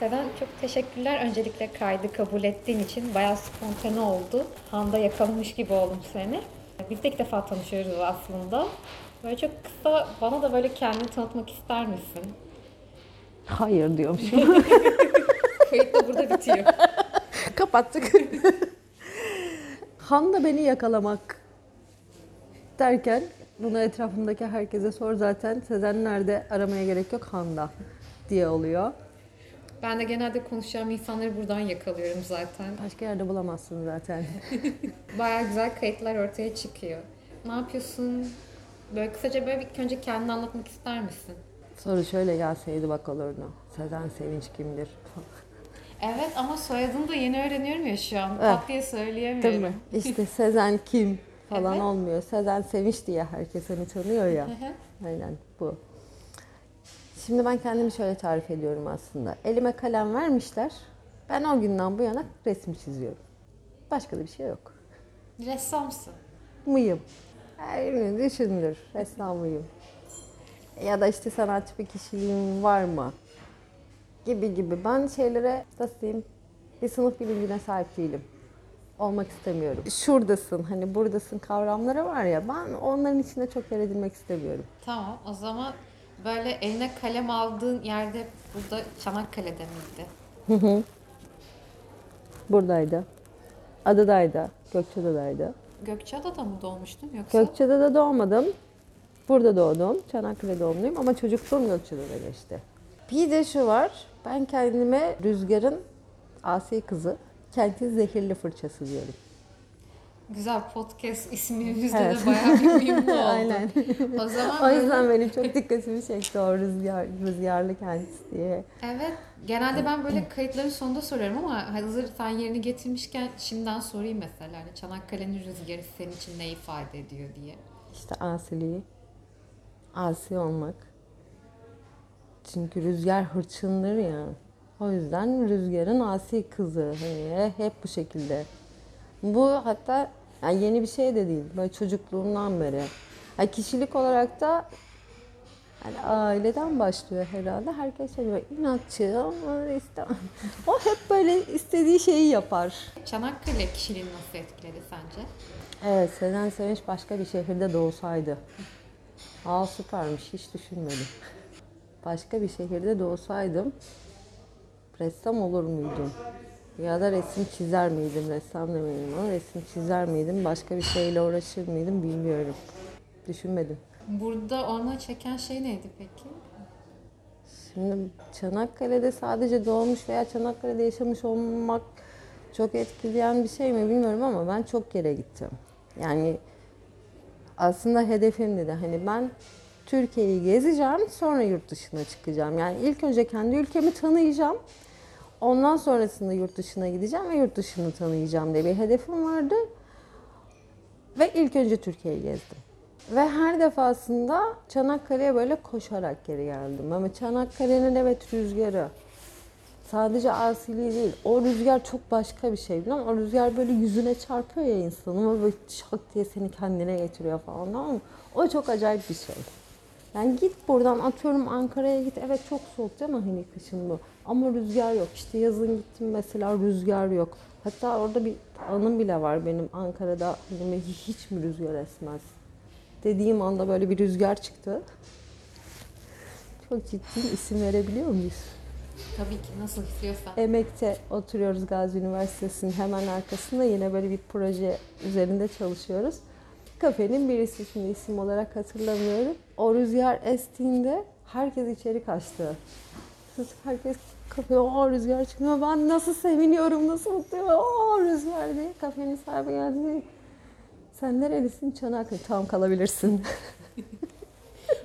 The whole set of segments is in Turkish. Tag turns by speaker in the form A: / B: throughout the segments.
A: Seden çok teşekkürler. Öncelikle kaydı kabul ettiğin için bayağı spontane oldu. Handa yakalamış gibi oldum seni. Biz de ilk defa tanışıyoruz aslında. Böyle çok kısa bana da böyle kendini tanıtmak ister misin?
B: Hayır diyormuşum.
A: Kayıt da burada bitiyor.
B: Kapattık. Han da beni yakalamak derken bunu etrafımdaki herkese sor zaten Sezen nerede aramaya gerek yok Han'da diye oluyor.
A: Ben de genelde konuşacağım insanları buradan yakalıyorum zaten.
B: Başka yerde bulamazsın zaten.
A: Bayağı güzel kayıtlar ortaya çıkıyor. Ne yapıyorsun? Böyle kısaca böyle bir önce kendini anlatmak ister misin?
B: Soru şöyle gelseydi bak olurdu. Sezen Sevinç kimdir?
A: Evet ama soyadını da yeni öğreniyorum ya şu an.
B: Evet.
A: Pat diye söyleyemiyorum.
B: Değil mi? İşte Sezen kim falan
A: Evet.
B: olmuyor. Sezen Sevinç diye herkes hani tanıyor ya. Aynen bu. Şimdi ben kendimi şöyle tarif ediyorum aslında. Elime kalem vermişler. Ben o günden bu yana resim çiziyorum. Başka da bir şey yok.
A: Ressamsın.
B: Mıyım? Her gün düşündür. Ressam mıyım? Ya da işte sanatçı bir kişiliğim var mı? Gibi gibi. Ben şeylere nasıl diyeyim? Bir sınıf bilincine sahip değilim. Olmak istemiyorum. Şuradasın, hani buradasın kavramları var ya ben onların içinde çok yer edilmek istemiyorum.
A: Tamam o zaman böyle eline kalem aldığın yerde burada Çanakkale'de miydi?
B: Buradaydı. Adadaydı. Gökçeada'daydı.
A: Gökçeada'da mı doğmuştun yoksa?
B: Gökçeada'da doğmadım. Burada doğdum. Çanakkale doğumluyum ama çocukluğum Gökçeada'da geçti. Bir de şu var. Ben kendime Rüzgar'ın asi kızı, kentin zehirli fırçası diyorum.
A: Güzel podcast ismimizde
B: Evet.
A: de bayağı bir uyumlu oldu.
B: Aynen.
A: O zaman
B: O
A: böyle-
B: yüzden benim çok dikkatimi çekti o rüzgar, rüzgarlı kent diye.
A: Evet. Genelde ben böyle kayıtların sonunda soruyorum ama hazır sen yerini getirmişken şimdiden sorayım mesela. Hani Çanakkale'nin rüzgarı senin için ne ifade ediyor diye.
B: İşte asiliği, asi olmak. Çünkü rüzgar hırçındır ya. O yüzden rüzgarın asi kızı. Hani hep bu şekilde. Bu hatta yani yeni bir şey de değil. Böyle çocukluğumdan beri. Yani kişilik olarak da yani aileden başlıyor herhalde. Herkes şey böyle inatçı ama işte o hep böyle istediği şeyi yapar.
A: Çanakkale kişiliğini nasıl etkiledi sence?
B: Evet, Sezen Sevinç başka bir şehirde doğsaydı. Aa süpermiş, hiç düşünmedim. Başka bir şehirde doğsaydım ressam olur muydum? Ya da resim çizer miydim? Ressam demeyelim ama resim çizer miydim? Başka bir şeyle uğraşır mıydım bilmiyorum. Düşünmedim.
A: Burada onu çeken şey neydi peki?
B: Şimdi Çanakkale'de sadece doğmuş veya Çanakkale'de yaşamış olmak çok etkileyen bir şey mi bilmiyorum ama ben çok yere gittim. Yani aslında hedefimdi de hani ben Türkiye'yi gezeceğim sonra yurt dışına çıkacağım. Yani ilk önce kendi ülkemi tanıyacağım. Ondan sonrasında yurt dışına gideceğim ve yurt dışını tanıyacağım diye bir hedefim vardı. Ve ilk önce Türkiye'yi gezdim. Ve her defasında Çanakkale'ye böyle koşarak geri geldim. Ama Çanakkale'nin evet rüzgarı. Sadece asiliği değil. O rüzgar çok başka bir şey biliyor musun? O rüzgar böyle yüzüne çarpıyor ya insanın. Böyle şak diye seni kendine getiriyor falan tamam mı? O çok acayip bir şey. Yani git buradan atıyorum Ankara'ya git. Evet çok soğuk değil mi hani kışın bu? Ama rüzgar yok. İşte yazın gittim mesela rüzgar yok. Hatta orada bir anım bile var benim Ankara'da hani hiç mi rüzgar esmez? Dediğim anda böyle bir rüzgar çıktı. Çok ciddi isim verebiliyor muyuz?
A: Tabii ki nasıl istiyorsan.
B: Emek'te oturuyoruz Gazi Üniversitesi'nin hemen arkasında yine böyle bir proje üzerinde çalışıyoruz. Kafenin birisi şimdi isim olarak hatırlamıyorum. O rüzgar estiğinde herkes içeri kaçtı. Herkes kafeye o rüzgar çıkıyor. Ben nasıl seviniyorum, nasıl mutluyum. O rüzgar diye kafenin sahibi geldi. Sen nerelisin? Çanakkale. Tamam kalabilirsin.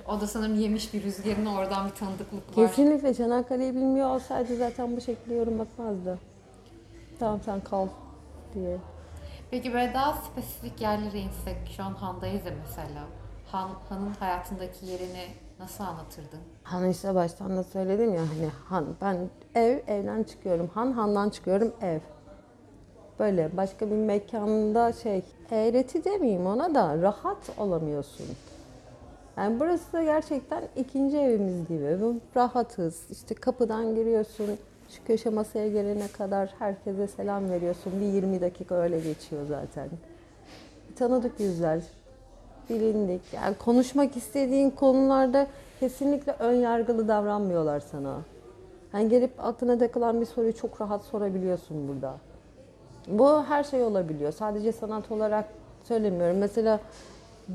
A: O da sanırım yemiş bir rüzgarın oradan bir tanıdıklık var.
B: Kesinlikle Çanakkale'yi bilmiyor olsaydı zaten bu şekilde yorum bakmazdı. Tamam sen kal diye.
A: Peki böyle daha spesifik yerlere insek, şu an Han'dayız ya mesela. Han, Han'ın hayatındaki yerini nasıl anlatırdın?
B: Han işte baştan da söyledim ya hani han ben ev evden çıkıyorum han handan çıkıyorum ev. Böyle başka bir mekanda şey eğreti demeyeyim ona da rahat olamıyorsun. Yani burası da gerçekten ikinci evimiz gibi. Rahatız. İşte kapıdan giriyorsun. Şu köşe masaya gelene kadar herkese selam veriyorsun. Bir 20 dakika öyle geçiyor zaten. Tanıdık yüzler, bilindik. Yani konuşmak istediğin konularda kesinlikle ön yargılı davranmıyorlar sana. Yani gelip aklına takılan bir soruyu çok rahat sorabiliyorsun burada. Bu her şey olabiliyor. Sadece sanat olarak söylemiyorum. Mesela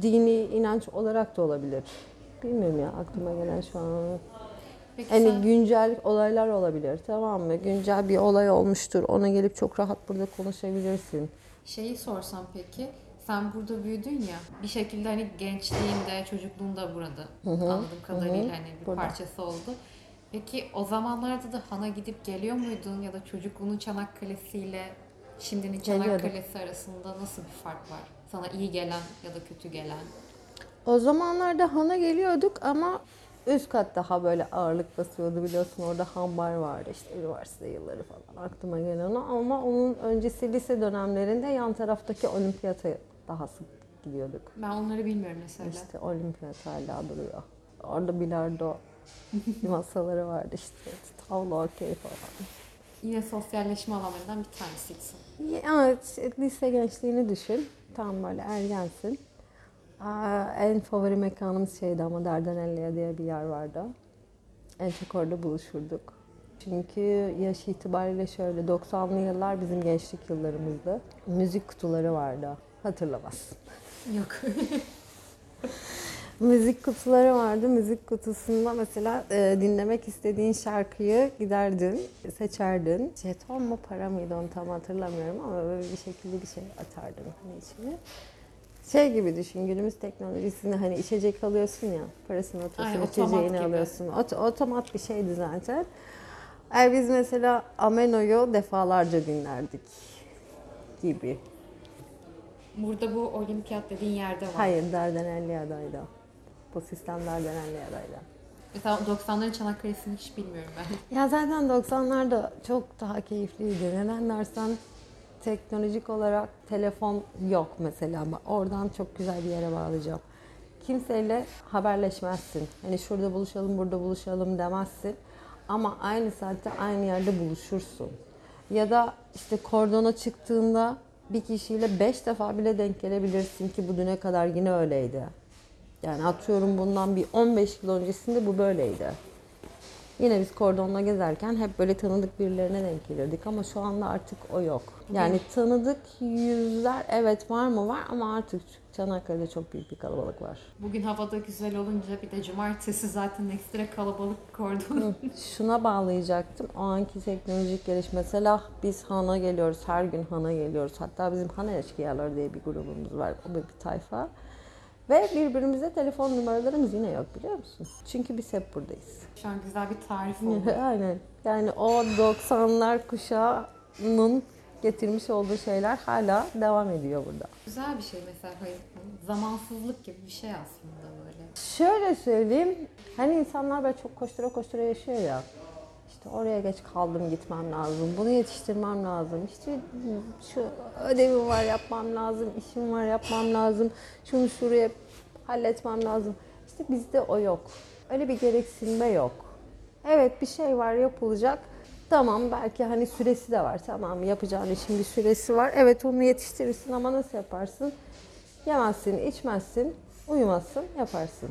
B: dini inanç olarak da olabilir. Bilmiyorum ya aklıma gelen şu an.
A: Peki
B: Hani
A: sen
B: güncel olaylar olabilir tamam mı? Güncel bir olay olmuştur. Ona gelip çok rahat burada konuşabilirsin.
A: şeyi sorsam peki sen burada büyüdün ya bir şekilde hani gençliğinde çocukluğunda burada anladığım kadarıyla hani bir
B: Burada.
A: parçası oldu. Peki o zamanlarda da Han'a gidip geliyor muydun ya da çocukluğunun Çanakkale'si ile şimdinin. Çanakkale'si arasında nasıl bir fark var? Sana iyi gelen ya da kötü gelen?
B: O zamanlarda Han'a geliyorduk ama üst kat daha böyle ağırlık basıyordu biliyorsun orada hambar vardı işte üniversite yılları falan aklıma gelen o. ama onun öncesi lise dönemlerinde yan taraftaki olimpiyata daha sık gidiyorduk.
A: Ben onları bilmiyorum mesela.
B: İşte olimpiyat hala duruyor. Orada bilardo masaları vardı işte tavla okey falan.
A: Yine sosyalleşme alanlarından bir tanesiysin.
B: Evet, lise gençliğini düşün. Tam böyle ergensin. Aa, en favori mekanımız şeydi ama Dardanelli'ye diye bir yer vardı. En çok orada buluşurduk. Çünkü yaş itibariyle şöyle 90'lı yıllar bizim gençlik yıllarımızdı. Müzik kutuları vardı. Hatırlamazsın.
A: Yok.
B: Müzik kutuları vardı. Müzik kutusunda mesela e, dinlemek istediğin şarkıyı giderdin, seçerdin. Jeton mu para mıydı onu tam hatırlamıyorum ama böyle bir şekilde bir şey atardın hani içine. Şey gibi düşün günümüz teknolojisinde hani içecek alıyorsun ya parasını atıyorsun
A: Aynen,
B: içeceğini
A: gibi.
B: alıyorsun. Ot- otomat bir şeydi zaten. E, biz mesela Ameno'yu defalarca dinlerdik gibi.
A: Burada bu olimpiyat dediğin yerde var.
B: Hayır Dardanellia'daydı. Bu sistem Dardanellia'daydı.
A: Mesela 90'ların Çanakkale'sini hiç bilmiyorum ben.
B: Ya zaten 90'larda çok daha keyifliydi. Neden dersen teknolojik olarak telefon yok mesela. Oradan çok güzel bir yere bağlayacağım. Kimseyle haberleşmezsin. Hani şurada buluşalım, burada buluşalım demezsin. Ama aynı saatte aynı yerde buluşursun. Ya da işte kordona çıktığında bir kişiyle beş defa bile denk gelebilirsin ki bu düne kadar yine öyleydi. Yani atıyorum bundan bir 15 yıl öncesinde bu böyleydi. Yine biz kordonla gezerken hep böyle tanıdık birilerine denk gelirdik ama şu anda artık o yok. Yani tanıdık yüzler evet var mı var ama artık Çanakkale'de çok büyük bir kalabalık var.
A: Bugün havada güzel olunca bir de cumartesi zaten ekstra kalabalık kordon.
B: Şuna bağlayacaktım. O anki teknolojik gelişme. Mesela biz Han'a geliyoruz. Her gün Han'a geliyoruz. Hatta bizim Han Eşkıyaları diye bir grubumuz var. O da bir tayfa. Ve birbirimize telefon numaralarımız yine yok biliyor musun? Çünkü biz hep buradayız.
A: Şu an güzel bir tarif oldu.
B: Aynen. Yani o 90'lar kuşağının getirmiş olduğu şeyler hala devam ediyor burada.
A: Güzel bir şey mesela hani zamansızlık gibi bir şey aslında böyle.
B: Şöyle söyleyeyim. Hani insanlar böyle çok koştura koştura yaşıyor ya. İşte oraya geç kaldım gitmem lazım. Bunu yetiştirmem lazım. İşte şu ödevim var yapmam lazım. işim var yapmam lazım. Şunu şuraya halletmem lazım. İşte bizde o yok. Öyle bir gereksinme yok. Evet bir şey var yapılacak. Tamam belki hani süresi de var. Tamam yapacağın işin bir süresi var. Evet onu yetiştirirsin ama nasıl yaparsın? Yemezsin, içmezsin, uyumazsın, yaparsın.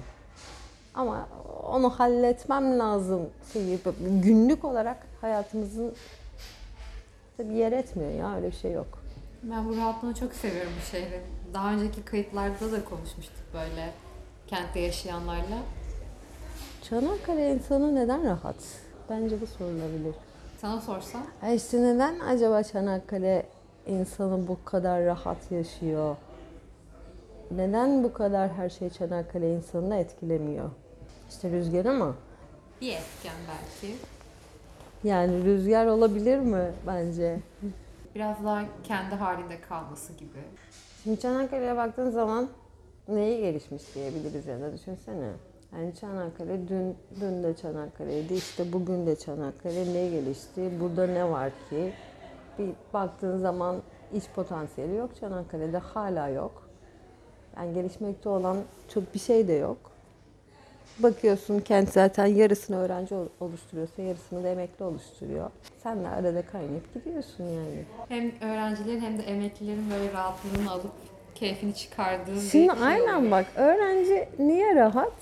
B: Ama onu halletmem lazım şeyi günlük olarak hayatımızın bir yer etmiyor ya öyle bir şey yok.
A: Ben bu rahatlığını çok seviyorum bu şehrin. Daha önceki kayıtlarda da konuşmuştuk böyle kentte yaşayanlarla.
B: Çanakkale insanı neden rahat? Bence bu sorulabilir.
A: Sana sorsam
B: Ya işte neden acaba Çanakkale insanı bu kadar rahat yaşıyor? Neden bu kadar her şey Çanakkale insanını etkilemiyor? İşte rüzgarı mı?
A: bir etken belki.
B: Yani rüzgar olabilir mi bence?
A: Biraz daha kendi halinde kalması gibi.
B: Şimdi Çanakkale'ye baktığın zaman neyi gelişmiş diyebiliriz ya da düşünsene. Yani Çanakkale dün, dün de Çanakkale'ydi işte bugün de Çanakkale ne gelişti burada ne var ki bir baktığın zaman iç potansiyeli yok Çanakkale'de hala yok. Yani gelişmekte olan çok bir şey de yok. Bakıyorsun kent zaten yarısını öğrenci ol- oluşturuyorsa yarısını da emekli oluşturuyor. Sen de arada kaynayıp gidiyorsun yani.
A: Hem öğrencilerin hem de emeklilerin böyle rahatlığını alıp keyfini çıkardığı bir
B: Şimdi
A: şey
B: aynen
A: oluyor.
B: bak öğrenci niye rahat?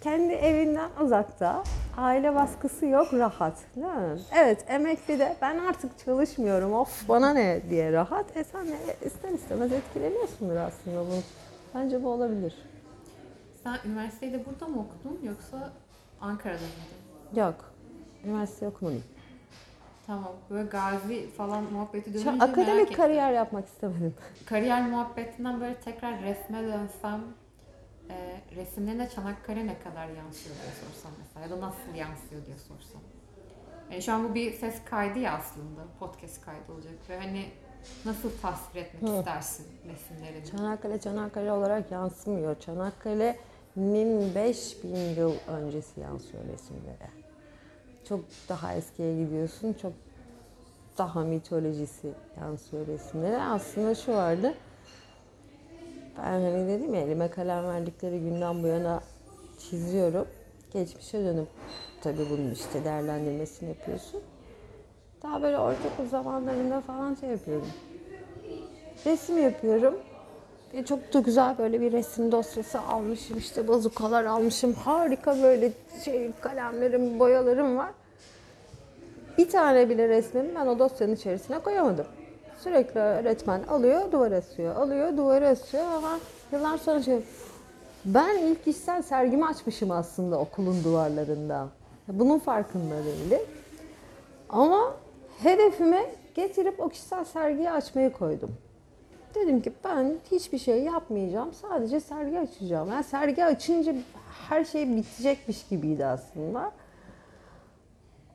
B: Kendi evinden uzakta, aile baskısı yok, rahat. Değil mi? Evet, emekli de ben artık çalışmıyorum, of bana ne diye rahat. E sen de ister istemez etkileniyorsundur aslında bunu. Bence bu olabilir.
A: Sen üniversiteyi de burada mı okudun yoksa Ankara'da mıydın?
B: Yok, üniversite okumadım.
A: Tamam. Böyle gazi falan muhabbeti dönünce
B: Şu akademik
A: ettim.
B: kariyer yapmak istemedim.
A: Kariyer muhabbetinden böyle tekrar resme dönsem e, resimlerine Çanakkale ne kadar yansıyor diye sorsam mesela ya da nasıl yansıyor diye sorsam. Yani şu an bu bir ses kaydı ya aslında. Podcast kaydı olacak ve hani nasıl tasvir etmek
B: Hı.
A: istersin resimlerini?
B: Çanakkale Çanakkale olarak yansımıyor. Çanakkale'nin 5000 yıl öncesi yansıyor resimlere. Çok daha eskiye gidiyorsun. Çok daha mitolojisi yansıyor resimlere. Aslında şu vardı. Ben hani dedim ya elime kalem verdikleri günden bu yana çiziyorum. Geçmişe dönüp tabii bunun işte değerlendirmesini yapıyorsun. Daha böyle ortaokul zamanlarında falan şey yapıyorum. Resim yapıyorum. E, çok da güzel böyle bir resim dosyası almışım işte bazukalar almışım. Harika böyle şey kalemlerim, boyalarım var. Bir tane bile resmimi ben o dosyanın içerisine koyamadım. Sürekli öğretmen alıyor, duvara asıyor, alıyor, duvara asıyor ama yıllar sonra şey ben ilk kişisel sergimi açmışım aslında okulun duvarlarında. Bunun farkında değilim. Ama hedefime getirip o kişisel sergiyi açmayı koydum. Dedim ki ben hiçbir şey yapmayacağım. Sadece sergi açacağım. Yani sergi açınca her şey bitecekmiş gibiydi aslında.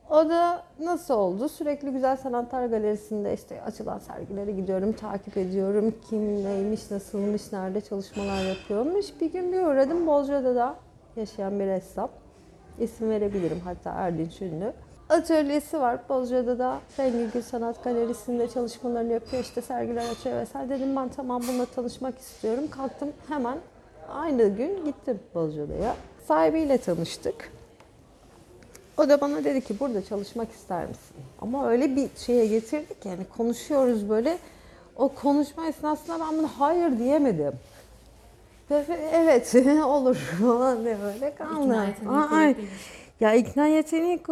B: O da nasıl oldu? Sürekli Güzel Sanatlar Galerisi'nde işte açılan sergilere gidiyorum, takip ediyorum. Kim neymiş, nasılmış, nerede çalışmalar yapıyormuş. Bir gün bir uğradım Bozcaada'da yaşayan bir ressam. İsim verebilirim hatta Erdinç Ünlü. Atölyesi var Bozcaada'da. Rengi Gül Sanat Galerisi'nde çalışmalarını yapıyor. işte sergiler açıyor vesaire. Dedim ben tamam bununla tanışmak istiyorum. Kalktım hemen aynı gün gittim Bozcaada'ya. Sahibiyle tanıştık. O da bana dedi ki burada çalışmak ister misin? Ama öyle bir şeye getirdik yani konuşuyoruz böyle. O konuşma esnasında ben buna hayır diyemedim. Ve- ve Evet olur falan diye böyle kaldı.
A: İkna yeteneği.
B: Ya ikna yeteneği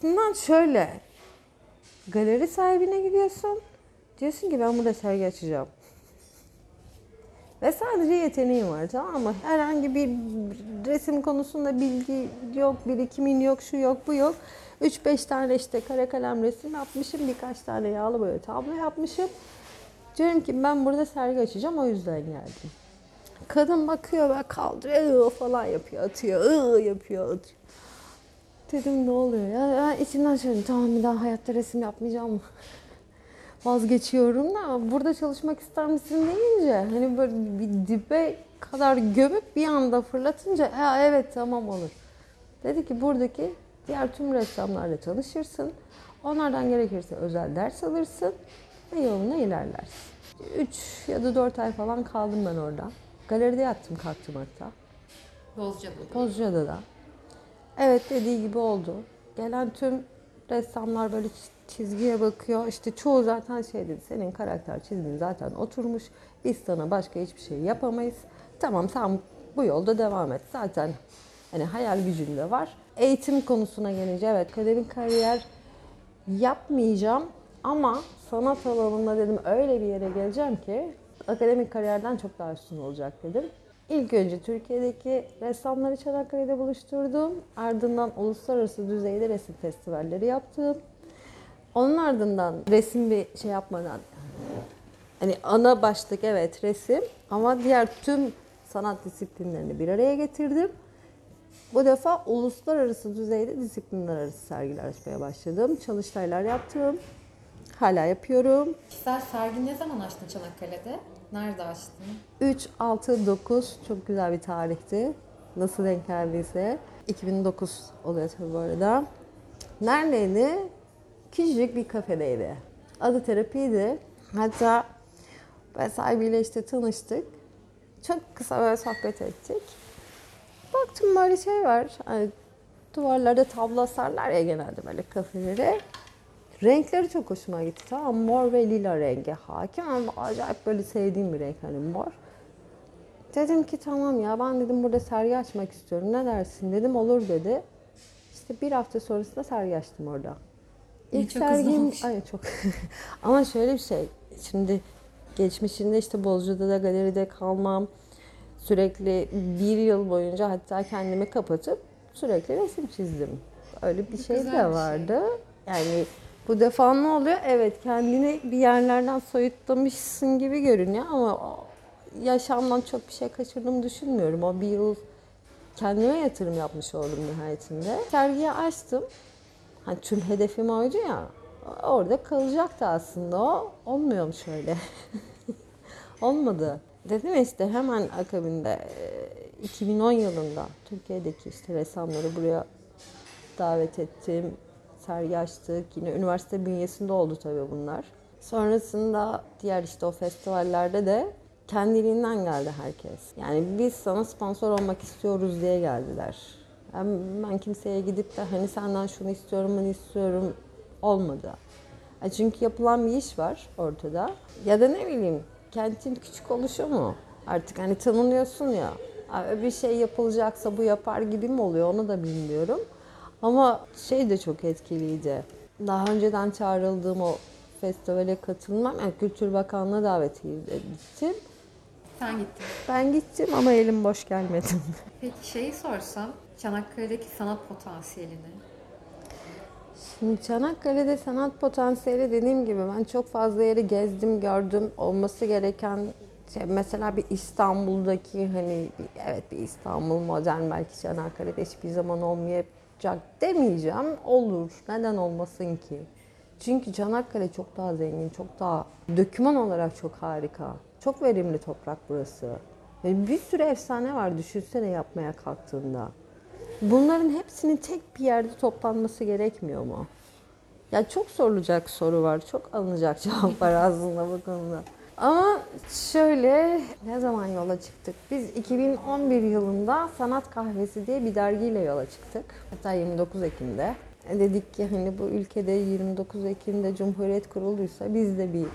B: kuvvetinden şöyle. Galeri sahibine gidiyorsun. Diyorsun ki ben burada sergi açacağım. Ve sadece yeteneğin var tamam mı? Herhangi bir resim konusunda bilgi yok, birikimin yok, şu yok, bu yok. 3-5 tane işte kara kalem resim yapmışım, birkaç tane yağlı boya tablo yapmışım. Diyorum ki ben burada sergi açacağım o yüzden geldim. Kadın bakıyor ve kaldırıyor falan yapıyor, atıyor, "Iı" yapıyor, atıyor. Dedim ne oluyor ya? Ben içimden söyledim tamam bir daha hayatta resim yapmayacağım. Vazgeçiyorum da burada çalışmak ister misin deyince hani böyle bir dibe kadar gömüp bir anda fırlatınca ya evet tamam olur. Dedi ki buradaki diğer tüm ressamlarla tanışırsın. Onlardan gerekirse özel ders alırsın ve yoluna ilerlersin. 3 ya da 4 ay falan kaldım ben orada. Galeride yattım kalktım hatta.
A: Bozcaada'da.
B: Bozcaada'da. Evet dediği gibi oldu. Gelen tüm ressamlar böyle çi- çizgiye bakıyor. İşte çoğu zaten şey dedi. Senin karakter çizdiğin zaten oturmuş. Biz sana başka hiçbir şey yapamayız. Tamam sen bu yolda devam et. Zaten hani hayal gücün de var. Eğitim konusuna gelince evet akademik kariyer yapmayacağım ama sanat alanında dedim öyle bir yere geleceğim ki akademik kariyerden çok daha üstün olacak dedim. İlk önce Türkiye'deki ressamları Çanakkale'de buluşturdum. Ardından uluslararası düzeyde resim festivalleri yaptım. Onun ardından resim bir şey yapmadan hani ana başlık evet resim ama diğer tüm sanat disiplinlerini bir araya getirdim. Bu defa uluslararası düzeyde disiplinler arası sergiler açmaya başladım. Çalıştaylar yaptım. Hala yapıyorum.
A: Kişisel sergi ne zaman açtın Çanakkale'de? Nerede açtın?
B: 3, 6, 9 çok güzel bir tarihti. Nasıl denk geldiyse. 2009 oluyor tabii bu arada. Neredeydi? Küçücük bir kafedeydi. Adı terapiydi. Hatta ben sahibiyle işte tanıştık. Çok kısa böyle sohbet ettik. baktım böyle şey var. Hani duvarlarda tablo asarlar ya genelde böyle kafelere. Renkleri çok hoşuma gitti. Tamam mor ve lila rengi hakim ama acayip böyle sevdiğim bir renk hani mor. Dedim ki tamam ya ben dedim burada sergi açmak istiyorum. Ne dersin dedim olur dedi. İşte bir hafta sonrasında sergi açtım orada. İlk
A: çok
B: sergim ay çok ama şöyle bir şey. Şimdi geçmişinde işte Bozcaada da galeride kalmam sürekli bir yıl boyunca hatta kendimi kapatıp sürekli resim çizdim. Öyle bir şey
A: güzel bir
B: de
A: şey.
B: vardı. Yani bu defa ne oluyor? Evet kendini bir yerlerden soyutlamışsın gibi görünüyor ama yaşamdan çok bir şey kaçırdığımı düşünmüyorum. O bir yıl kendime yatırım yapmış oldum nihayetinde. Sergiyi açtım. Hani tüm hedefim oydu ya. Orada kalacaktı aslında o. Olmuyormuş öyle. Olmadı. Dedim işte hemen akabinde e, 2010 yılında Türkiye'deki işte ressamları buraya davet ettim. Sergi. Yine üniversite bünyesinde oldu tabii bunlar. Sonrasında diğer işte o festivallerde de kendiliğinden geldi herkes. Yani biz sana sponsor olmak istiyoruz diye geldiler. Ben, ben kimseye gidip de hani senden şunu istiyorum, bunu istiyorum olmadı. Ya Çünkü yapılan bir iş var ortada. Ya da ne bileyim kentin küçük oluşu mu? Artık hani tanınıyorsun ya. Bir şey yapılacaksa bu yapar gibi mi oluyor onu da bilmiyorum. Ama şey de çok etkiliydi. Daha önceden çağrıldığım o festivale katılmam. Yani Kültür Bakanlığı davetiyle gittim.
A: Sen gittin.
B: Ben gittim ama elim boş gelmedim.
A: Peki şeyi sorsam Çanakkale'deki sanat potansiyelini.
B: Şimdi Çanakkale'de sanat potansiyeli dediğim gibi ben çok fazla yeri gezdim, gördüm. Olması gereken şey, mesela bir İstanbul'daki hani evet bir İstanbul modern belki Çanakkale'de hiçbir zaman olmayacak demeyeceğim. Olur. Neden olmasın ki? Çünkü Çanakkale çok daha zengin, çok daha döküman olarak çok harika. Çok verimli toprak burası. Ve bir sürü efsane var düşünsene yapmaya kalktığında. Bunların hepsinin tek bir yerde toplanması gerekmiyor mu? Ya çok sorulacak soru var, çok alınacak cevap var aslında bu konuda. Ama şöyle, ne zaman yola çıktık? Biz 2011 yılında Sanat Kahvesi diye bir dergiyle yola çıktık. Hatta 29 Ekim'de. E Dedik ki hani bu ülkede 29 Ekim'de Cumhuriyet kurulduysa biz de bir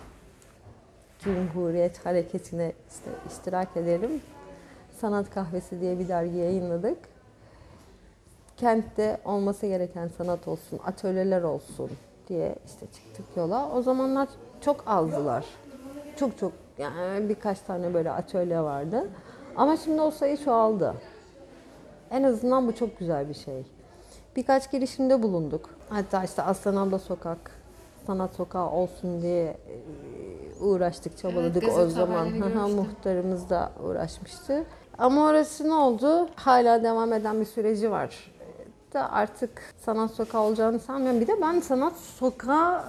B: Cumhuriyet hareketine işte iştirak edelim. Sanat Kahvesi diye bir dergi yayınladık kentte olması gereken sanat olsun, atölyeler olsun diye işte çıktık yola. O zamanlar çok azdılar. Çok çok yani birkaç tane böyle atölye vardı. Ama şimdi o sayı çoğaldı. En azından bu çok güzel bir şey. Birkaç girişimde bulunduk. Hatta işte Aslan Abla Sokak, Sanat Sokağı olsun diye e, uğraştık, çabaladık
A: Evet,
B: o zaman. Muhtarımız da uğraşmıştı. Ama orası ne oldu? Hala devam eden bir süreci var. Da artık sanat sokağı olacağını sanmıyorum. Bir de ben sanat sokağı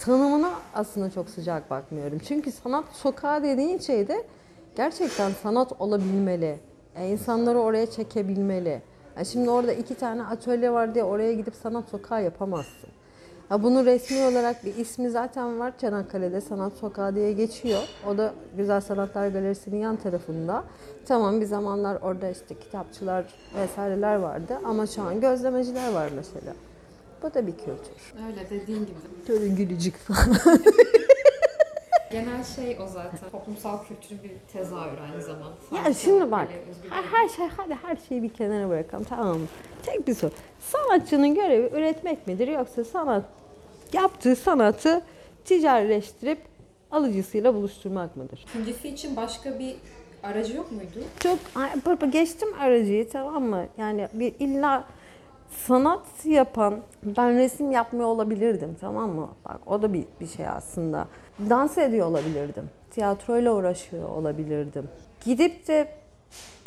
B: tanımına aslında çok sıcak bakmıyorum. Çünkü sanat sokağı dediğin şey de gerçekten sanat olabilmeli. E, insanları oraya çekebilmeli. E, şimdi orada iki tane atölye var diye oraya gidip sanat sokağı yapamazsın. Ha, bunun resmi olarak bir ismi zaten var Çanakkale'de Sanat Sokağı diye geçiyor. O da Güzel Sanatlar Galerisi'nin yan tarafında. Tamam bir zamanlar orada işte kitapçılar vesaireler vardı ama şu an gözlemeciler var mesela. Bu da bir kültür.
A: Öyle dediğin gibi.
B: Görün gülücük falan.
A: Genel şey o zaten. Toplumsal kültürün bir tezahürü aynı zamanda.
B: Ya
A: Sadece
B: şimdi bak, her, her şey, hadi her şeyi bir kenara bırakalım tamam mı? Tek bir soru. Sanatçının görevi üretmek midir yoksa sanat yaptığı sanatı ticarileştirip alıcısıyla buluşturmak mıdır?
A: İkincisi için başka bir aracı yok muydu?
B: Çok geçtim aracıyı tamam mı? Yani bir illa sanat yapan ben resim yapmıyor olabilirdim tamam mı? Bak o da bir, bir şey aslında. Dans ediyor olabilirdim. Tiyatroyla uğraşıyor olabilirdim. Gidip de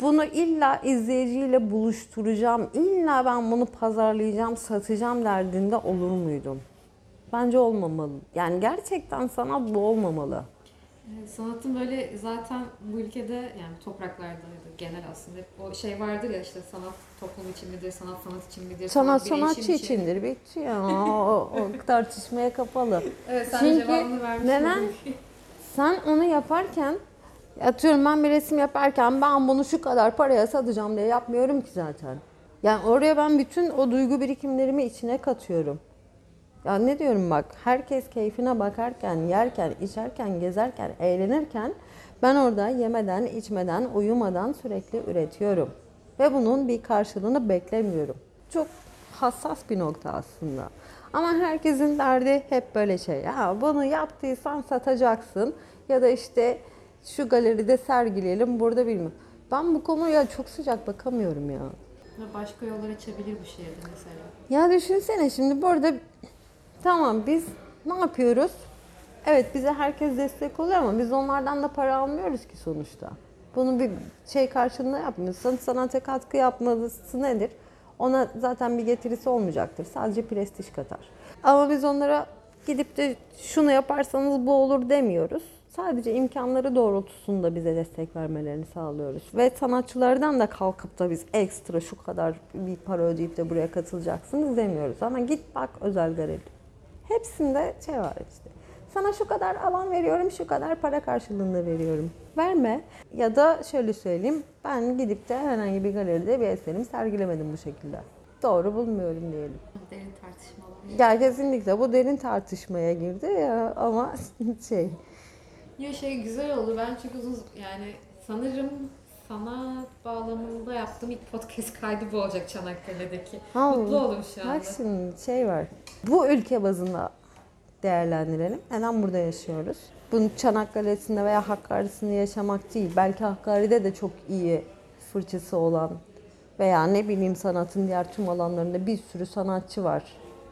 B: bunu illa izleyiciyle buluşturacağım, illa ben bunu pazarlayacağım, satacağım derdinde olur muydum? Bence olmamalı. Yani gerçekten sanat bu olmamalı.
A: Evet, Sanatın böyle zaten bu ülkede yani topraklarda ya da genel aslında hep o şey vardır ya işte sanat toplum için midir, sanat sanat için midir,
B: Sanat sanatçı
A: için
B: içindir. Bitti ya. O, o tartışmaya kapalı.
A: Evet sen
B: Çünkü
A: cevabını vermiş
B: neden?
A: oldun.
B: Sen onu yaparken Atıyorum ben bir resim yaparken ben bunu şu kadar paraya satacağım diye yapmıyorum ki zaten. Yani oraya ben bütün o duygu birikimlerimi içine katıyorum. Ya ne diyorum bak herkes keyfine bakarken, yerken, içerken, gezerken, eğlenirken ben orada yemeden, içmeden, uyumadan sürekli üretiyorum. Ve bunun bir karşılığını beklemiyorum. Çok hassas bir nokta aslında. Ama herkesin derdi hep böyle şey. Ya bunu yaptıysan satacaksın ya da işte şu galeride sergileyelim burada bilmem. Ben bu konuya çok sıcak bakamıyorum ya.
A: Başka yollar açabilir bu şehirde mesela.
B: Ya düşünsene şimdi burada tamam biz ne yapıyoruz? Evet bize herkes destek oluyor ama biz onlardan da para almıyoruz ki sonuçta. Bunun bir şey karşılığında yapmıyorsun. Sanata katkı yapması nedir? Ona zaten bir getirisi olmayacaktır. Sadece prestij katar. Ama biz onlara gidip de şunu yaparsanız bu olur demiyoruz. Sadece imkanları doğrultusunda bize destek vermelerini sağlıyoruz. Ve sanatçılardan da kalkıp da biz ekstra şu kadar bir para ödeyip de buraya katılacaksınız demiyoruz. Ama git bak özel galeri. Hepsinde şey var işte. Sana şu kadar alan veriyorum, şu kadar para karşılığında veriyorum. Verme. Ya da şöyle söyleyeyim, ben gidip de herhangi bir galeride bir eserimi sergilemedim bu şekilde. Doğru bulmuyorum diyelim.
A: Derin tartışmalar.
B: Ya kesinlikle bu derin tartışmaya girdi ya ama şey
A: Ya şey güzel oldu. Ben çok uzun yani sanırım sanat bağlamında yaptığım ilk podcast kaydı bu olacak Çanakkale'deki.
B: Al.
A: Mutlu oldum şu anda.
B: Bak şimdi şey var. Bu ülke bazında değerlendirelim. Neden burada yaşıyoruz? Bunun Çanakkale'sinde veya Hakkari'sinde yaşamak değil. Belki Hakkari'de de çok iyi fırçası olan veya ne bileyim sanatın diğer tüm alanlarında bir sürü sanatçı var.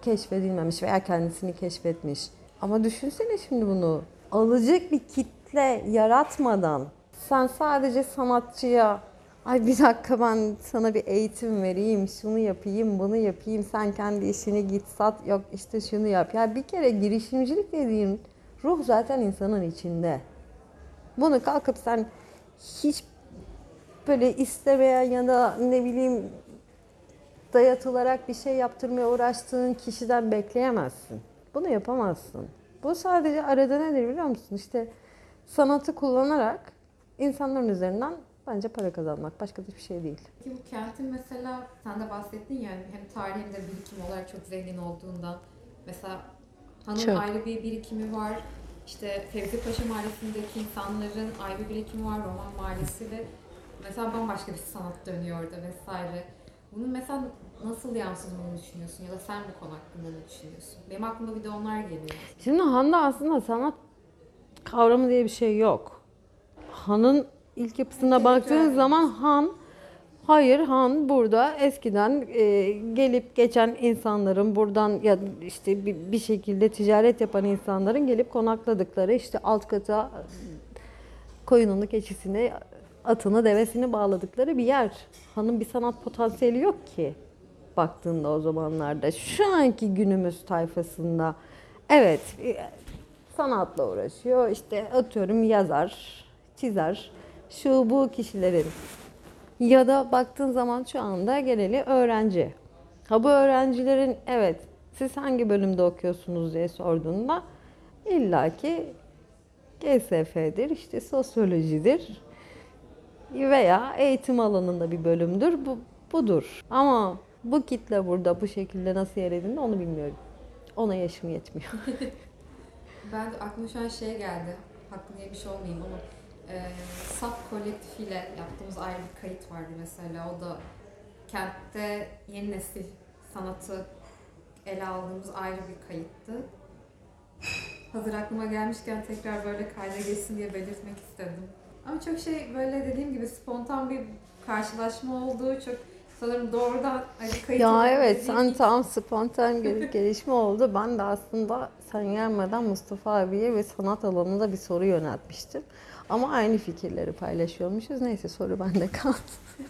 B: Keşfedilmemiş veya kendisini keşfetmiş. Ama düşünsene şimdi bunu. Alacak bir kitle yaratmadan sen sadece sanatçıya Ay bir dakika ben sana bir eğitim vereyim, şunu yapayım, bunu yapayım, sen kendi işini git sat, yok işte şunu yap. Ya bir kere girişimcilik dediğin ruh zaten insanın içinde. Bunu kalkıp sen hiç böyle istemeyen ya da ne bileyim dayatılarak bir şey yaptırmaya uğraştığın kişiden bekleyemezsin. Bunu yapamazsın. Bu sadece arada nedir biliyor musun? İşte sanatı kullanarak insanların üzerinden bence para kazanmak. Başka hiçbir şey değil.
A: Peki bu kentin mesela sen de bahsettin yani hem tarihi hem de birikim olarak çok zengin olduğundan. Mesela Han'ın
B: Çok.
A: ayrı bir birikimi var. İşte Fevzi Paşa Mahallesi'ndeki insanların ayrı bir birikimi var. Roman Mahallesi ve mesela bambaşka bir sanat dönüyor orada vesaire. Bunun mesela nasıl yansıdığını düşünüyorsun ya da sen bu konu hakkında ne düşünüyorsun? Benim aklıma bir de onlar geliyor.
B: Şimdi Han'da aslında sanat kavramı diye bir şey yok. Han'ın ilk yapısına baktığın zaman Han Hayır Han burada eskiden e, gelip geçen insanların buradan ya işte bir, bir şekilde ticaret yapan insanların gelip konakladıkları işte alt kata koyununu, keçisini, atını, devesini bağladıkları bir yer. Han'ın bir sanat potansiyeli yok ki baktığında o zamanlarda. Şu anki günümüz tayfasında evet e, sanatla uğraşıyor. İşte atıyorum yazar, çizer, şu bu kişilerin. Ya da baktığın zaman şu anda geleli öğrenci. Ha bu öğrencilerin evet siz hangi bölümde okuyorsunuz diye sorduğunda illaki GSF'dir, işte sosyolojidir veya eğitim alanında bir bölümdür. Bu budur. Ama bu kitle burada bu şekilde nasıl yer edindi onu bilmiyorum. Ona yaşım yetmiyor.
A: Ben aklıma şu an şey geldi. Hakkını yemiş olmayayım ama e, SAP kolektifiyle yaptığımız ayrı bir kayıt vardı mesela. O da kentte yeni nesil sanatı ele aldığımız ayrı bir kayıttı. Hazır aklıma gelmişken tekrar böyle kayda geçsin diye belirtmek istedim. Ama çok şey böyle dediğim gibi spontan bir karşılaşma oldu. Çok sanırım doğrudan hani kayıt
B: Ya evet sen
A: gibi-
B: tam spontan bir gelişme oldu. Ben de aslında sen gelmeden Mustafa abiye ve sanat alanında bir soru yöneltmiştim. Ama aynı fikirleri paylaşıyormuşuz. Neyse soru bende kalsın.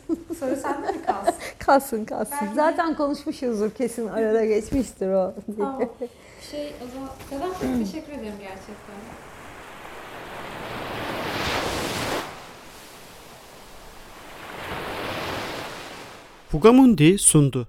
A: Soru sende mi kalsın?
B: kalsın kalsın.
A: Ben-
B: Zaten konuşmuşuzdur kesin arada geçmiştir o.
A: Tamam. Şey o zaman Selam çok teşekkür ederim gerçekten.
C: Fugamundi sundu.